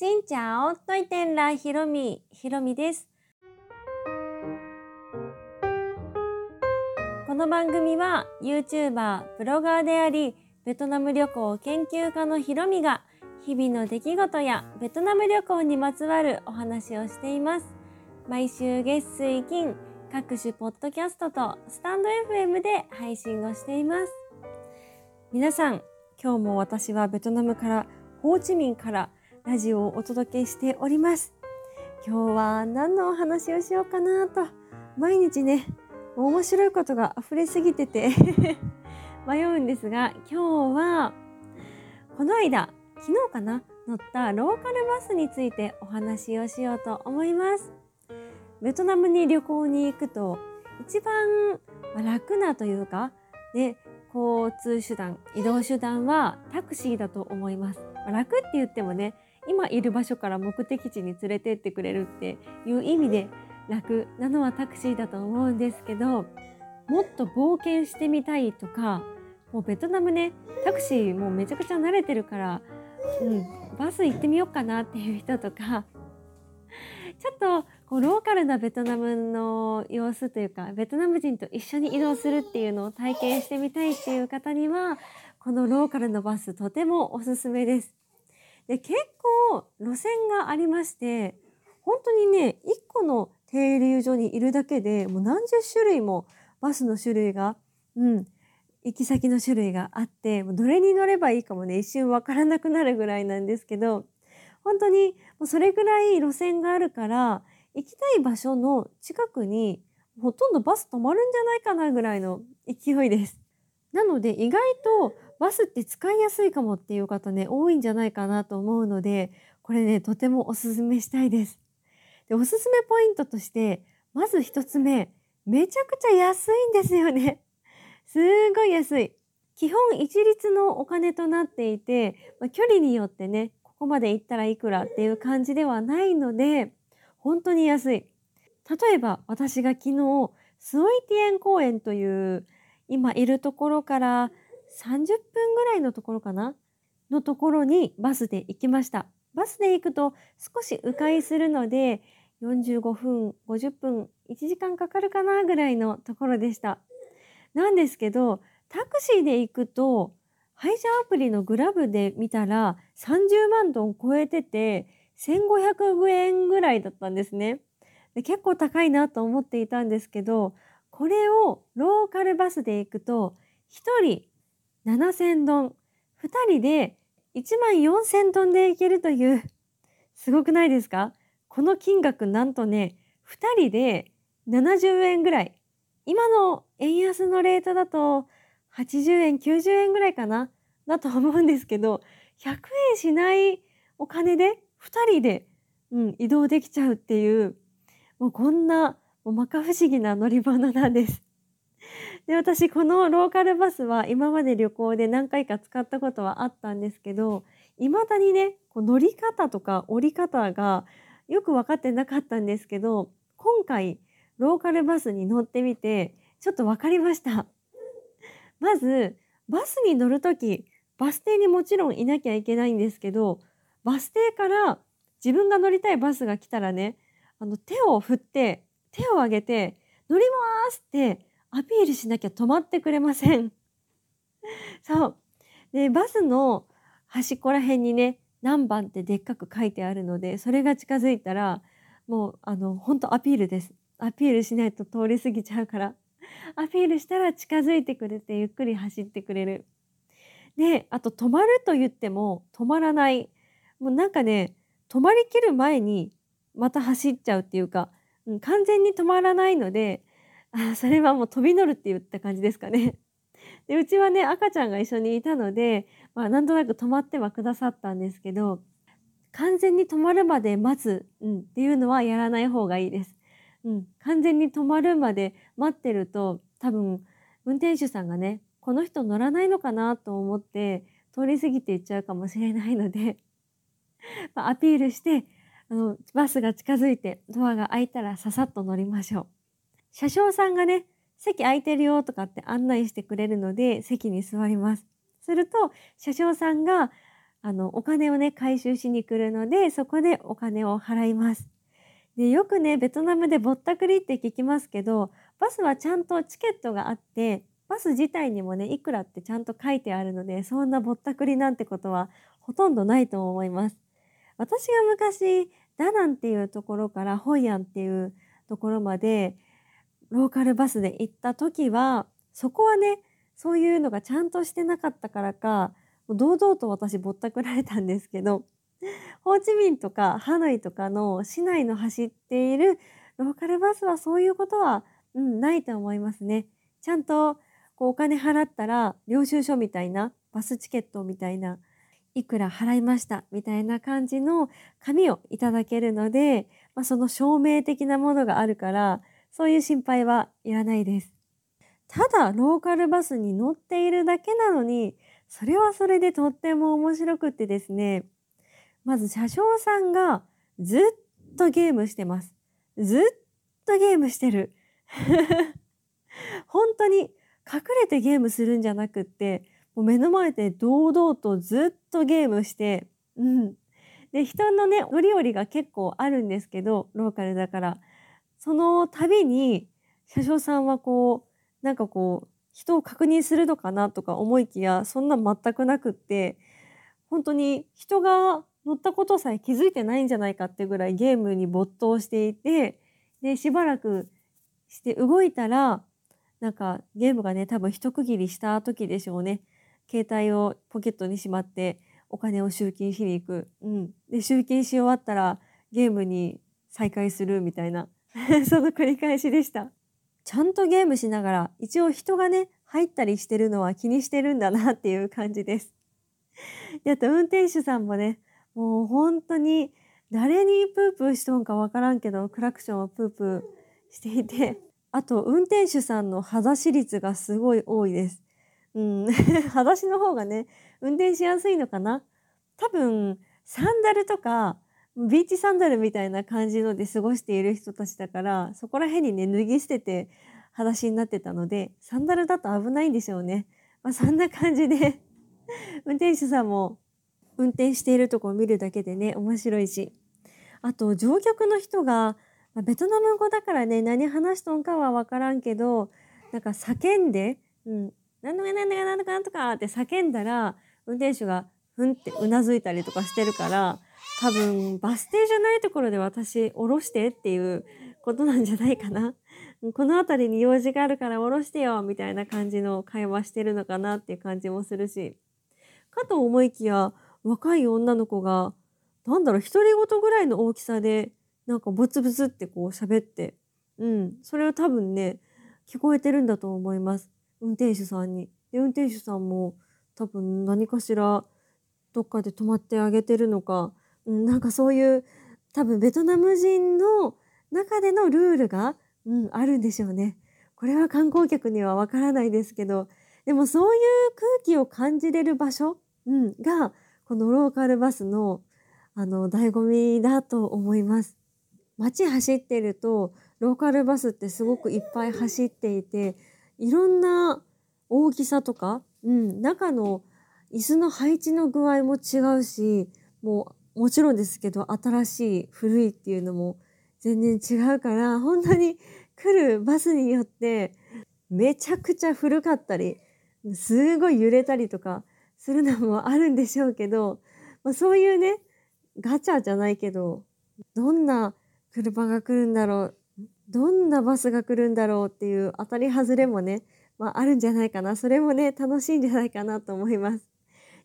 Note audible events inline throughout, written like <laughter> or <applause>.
しんちゃおといてんらひろみ、ひろみです。この番組は YouTuber、ブロガーであり、ベトナム旅行研究家のひろみが日々の出来事やベトナム旅行にまつわるお話をしています。毎週月水金、各種ポッドキャストとスタンド FM で配信をしています。皆さん、今日も私はベトナムから、ホーチミンからラジオをお届けしております。今日は何のお話をしようかなと、毎日ね、面白いことが溢れすぎてて <laughs> 迷うんですが、今日は、この間、昨日かな乗ったローカルバスについてお話をしようと思います。ベトナムに旅行に行くと、一番楽なというか、ね、交通手段、移動手段はタクシーだと思います。楽って言ってもね、今いる場所から目的地に連れてってくれるっていう意味で楽なのはタクシーだと思うんですけどもっと冒険してみたいとかもうベトナムねタクシーもうめちゃくちゃ慣れてるから、うん、バス行ってみようかなっていう人とか <laughs> ちょっとこうローカルなベトナムの様子というかベトナム人と一緒に移動するっていうのを体験してみたいっていう方にはこのローカルのバスとてもおすすめです。で結構路線がありまして本当にね1個の停留所にいるだけでもう何十種類もバスの種類が、うん、行き先の種類があってもうどれに乗ればいいかもね一瞬わからなくなるぐらいなんですけど本当にもうそれぐらい路線があるから行きたい場所の近くにほとんどバス止まるんじゃないかなぐらいの勢いです。なので意外とバスって使いやすいかもっていう方ね、多いんじゃないかなと思うので、これね、とてもおすすめしたいです。で、おすすめポイントとして、まず一つ目、めちゃくちゃ安いんですよね。すごい安い。基本一律のお金となっていて、まあ、距離によってね、ここまで行ったらいくらっていう感じではないので、本当に安い。例えば私が昨日、スオイティエン公園という今いるところから30分ぐらいのところかな？のところにバスで行きました。バスで行くと少し迂回するので45分、50分、1時間かかるかなぐらいのところでした。なんですけど、タクシーで行くと配車アプリのグラブで見たら30万トン超えてて1500円ぐらいだったんですねで。結構高いなと思っていたんですけど、これをローカルバスで行くと1人7000ドン、2人で1万4000トンでいけるという、すごくないですか？この金額なんとね、2人で70円ぐらい。今の円安のレートだと80円、90円ぐらいかな？だと思うんですけど、100円しないお金で2人で、うん、移動できちゃうっていう、もうこんな、もう摩訶不思議な乗り物なんです。で、私このローカルバスは今まで旅行で何回か使ったことはあったんですけど、未だにね、こう乗り方とか降り方がよく分かってなかったんですけど、今回ローカルバスに乗ってみて、ちょっと分かりました。まず、バスに乗るとき、バス停にもちろんいなきゃいけないんですけど、バス停から自分が乗りたいバスが来たらね、あの手を振って、手を挙げて、乗りますってアピールしなきゃ止まってくれません。<laughs> そう。で、バスの端っこら辺にね、何番ってでっかく書いてあるので、それが近づいたら、もう、あの、本当アピールです。アピールしないと通り過ぎちゃうから。<laughs> アピールしたら近づいてくれて、ゆっくり走ってくれる。で、あと止まると言っても止まらない。もうなんかね、止まりきる前にまた走っちゃうっていうか、うん、完全に止まらないので、あそれはもう飛び乗るって言った感じですかね。<laughs> でうちはね赤ちゃんが一緒にいたので、まあ、なんとなく止まってはくださったんですけど完全に止まるまで待つ、うん、っていうのはやらない方がいいです。うん、完全に止まるまで待ってると多分運転手さんがねこの人乗らないのかなと思って通り過ぎていっちゃうかもしれないので <laughs> まアピールしてあのバスが近づいてドアが開いたらささっと乗りましょう。車掌さんがね、席空いてるよとかって案内してくれるので席に座ります。すると車掌さんがあの、お金をね、回収しに来るので、そこでお金を払います。で、よくね、ベトナムでぼったくりって聞きますけど、バスはちゃんとチケットがあって、バス自体にもね、いくらってちゃんと書いてあるので、そんなぼったくりなんてことはほとんどないと思います。私が昔、ダナンっていうところからホイアンっていうところまで、ローカルバスで行った時は、そこはね、そういうのがちゃんとしてなかったからか、堂々と私ぼったくられたんですけど、ホーチミンとかハノイとかの市内の走っているローカルバスはそういうことは、うん、ないと思いますね。ちゃんとこうお金払ったら領収書みたいなバスチケットみたいないくら払いましたみたいな感じの紙をいただけるので、まあ、その証明的なものがあるからそういう心配はいらないです。ただローカルバスに乗っているだけなのにそれはそれでとっても面白くってですねまず車掌さんがずっとゲームしてます。ずっとゲームしてる。<laughs> 本当に隠れてゲームするんじゃなくって、もう目の前で堂々とずっとゲームして、うん。で、人のね、折々が結構あるんですけど、ローカルだから。その度に、車掌さんはこう、なんかこう、人を確認するのかなとか思いきや、そんな全くなくって、本当に人が乗ったことさえ気づいてないんじゃないかってぐらいゲームに没頭していて、で、しばらくして動いたら、なんかゲームがね、多分一区切りした時でしょうね。携帯をポケットにしまってお金を集金しに行く。うん。で、集金し終わったらゲームに再開するみたいな、<laughs> その繰り返しでした。ちゃんとゲームしながら、一応人がね、入ったりしてるのは気にしてるんだなっていう感じです。<laughs> で、あと運転手さんもね、もう本当に誰にプープーしとんかわからんけど、クラクションをプープーしていて、あと運転手さんの裸足率がすごい多いです。うん、<laughs> 裸足の方がね、運転しやすいのかな多分、サンダルとか、ビーチサンダルみたいな感じので過ごしている人たちだから、そこら辺にね、脱ぎ捨てて裸足になってたので、サンダルだと危ないんでしょうね。まあ、そんな感じで <laughs> 運転手さんも運転しているとこを見るだけでね、面白いし。あと、乗客の人が、まあ、ベトナム語だからね、何話しとんかはわからんけど、なんか叫んで、うん、なんとかなんとかなんとかなんとかって叫んだら、運転手がふんってうなずいたりとかしてるから、多分バス停じゃないところで私降ろしてっていうことなんじゃないかな。<laughs> この辺りに用事があるから降ろしてよみたいな感じの会話してるのかなっていう感じもするし。かと思いきや、若い女の子が、なんだろう、独り言ぐらいの大きさで、なんかブツブツってこう喋って、うん、それは多分ね、聞こえてるんだと思います。運転手さんに。で、運転手さんも多分何かしらどっかで止まってあげてるのか、うん、なんかそういう多分ベトナム人の中でのルールが、うん、あるんでしょうね。これは観光客にはわからないですけど、でもそういう空気を感じれる場所、うん、がこのローカルバスのあの醍醐味だと思います。街走ってるとローカルバスってすごくいっぱい走っていていろんな大きさとか、うん、中の椅子の配置の具合も違うしもうもちろんですけど新しい古いっていうのも全然違うから本当に来るバスによってめちゃくちゃ古かったりすごい揺れたりとかするのもあるんでしょうけど、まあ、そういうね、ガチャじゃないけど、どんな車が来るんだろう、どんなバスが来るんだろうっていう当たり外れもね、まあ、あるんじゃないかな。それもね、楽しいんじゃないかなと思います。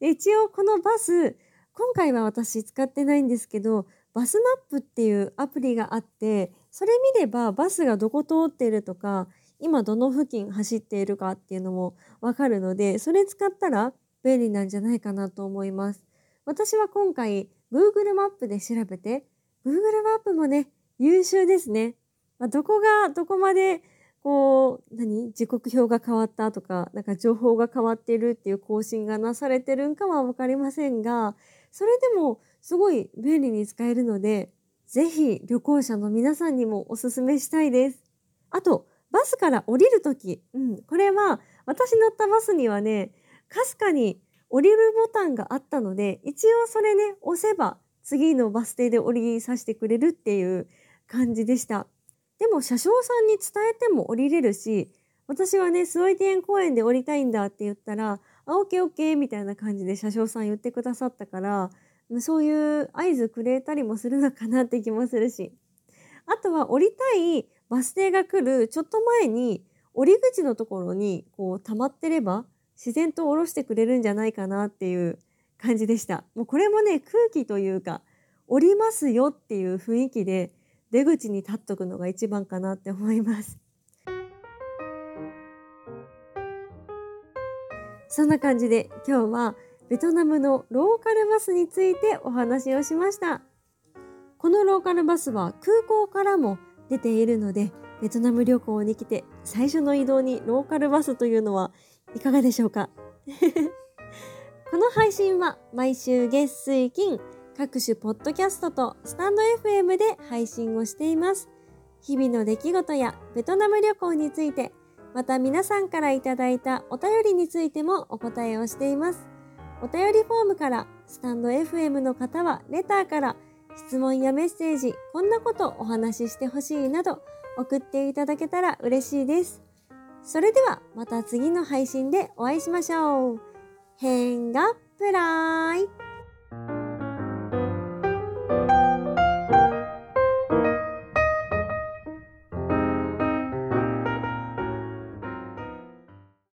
一応このバス、今回は私使ってないんですけど、バスマップっていうアプリがあって、それ見ればバスがどこ通っているとか、今どの付近走っているかっていうのもわかるので、それ使ったら便利なんじゃないかなと思います。私は今回 Google マップで調べて、Google マップもね、優秀ですね。まあ、どこがどこまでこう、何時刻表が変わったとか、なんか情報が変わっているっていう更新がなされてるんかはわかりませんが、それでもすごい便利に使えるので、ぜひ旅行者の皆さんにもおすすめしたいです。あと、バスから降りるとき、うん、これは私乗ったバスにはね、かすかに降りるボタンがあったので、一応それね、押せば次のバス停で降りさせてくれるっていう感じでした。でも車掌さんに伝えても降りれるし、私はね、スウイティエン公園で降りたいんだって言ったら、あ、オッケーオッケーみたいな感じで車掌さん言ってくださったから、そういう合図くれたりもするのかなって気もするし。あとは降りたいバス停が来るちょっと前に降り口のところにこう溜まってれば自然と降ろしてくれるんじゃないかなっていう感じでした。もうこれもね空気というか降りますよっていう雰囲気で出口に立っとくのが一番かなって思います。そんな感じで今日はベトナムのローカルバスについてお話をしました。このローカルバスは空港からも出ているので、ベトナム旅行に来て最初の移動にローカルバスというのはいかがでしょうか？<laughs> この配信は毎週月水金各種ポッドキャストとスタンド FM で配信をしています。日々の出来事やベトナム旅行について、また皆さんからいただいたお便りについてもお答えをしています。お便りフォームから、スタンド FM の方はレターから、質問やメッセージ、こんなことお話ししてほしいなど送っていただけたら嬉しいです。それではまた次の配信でお会いしましょう。変がプライ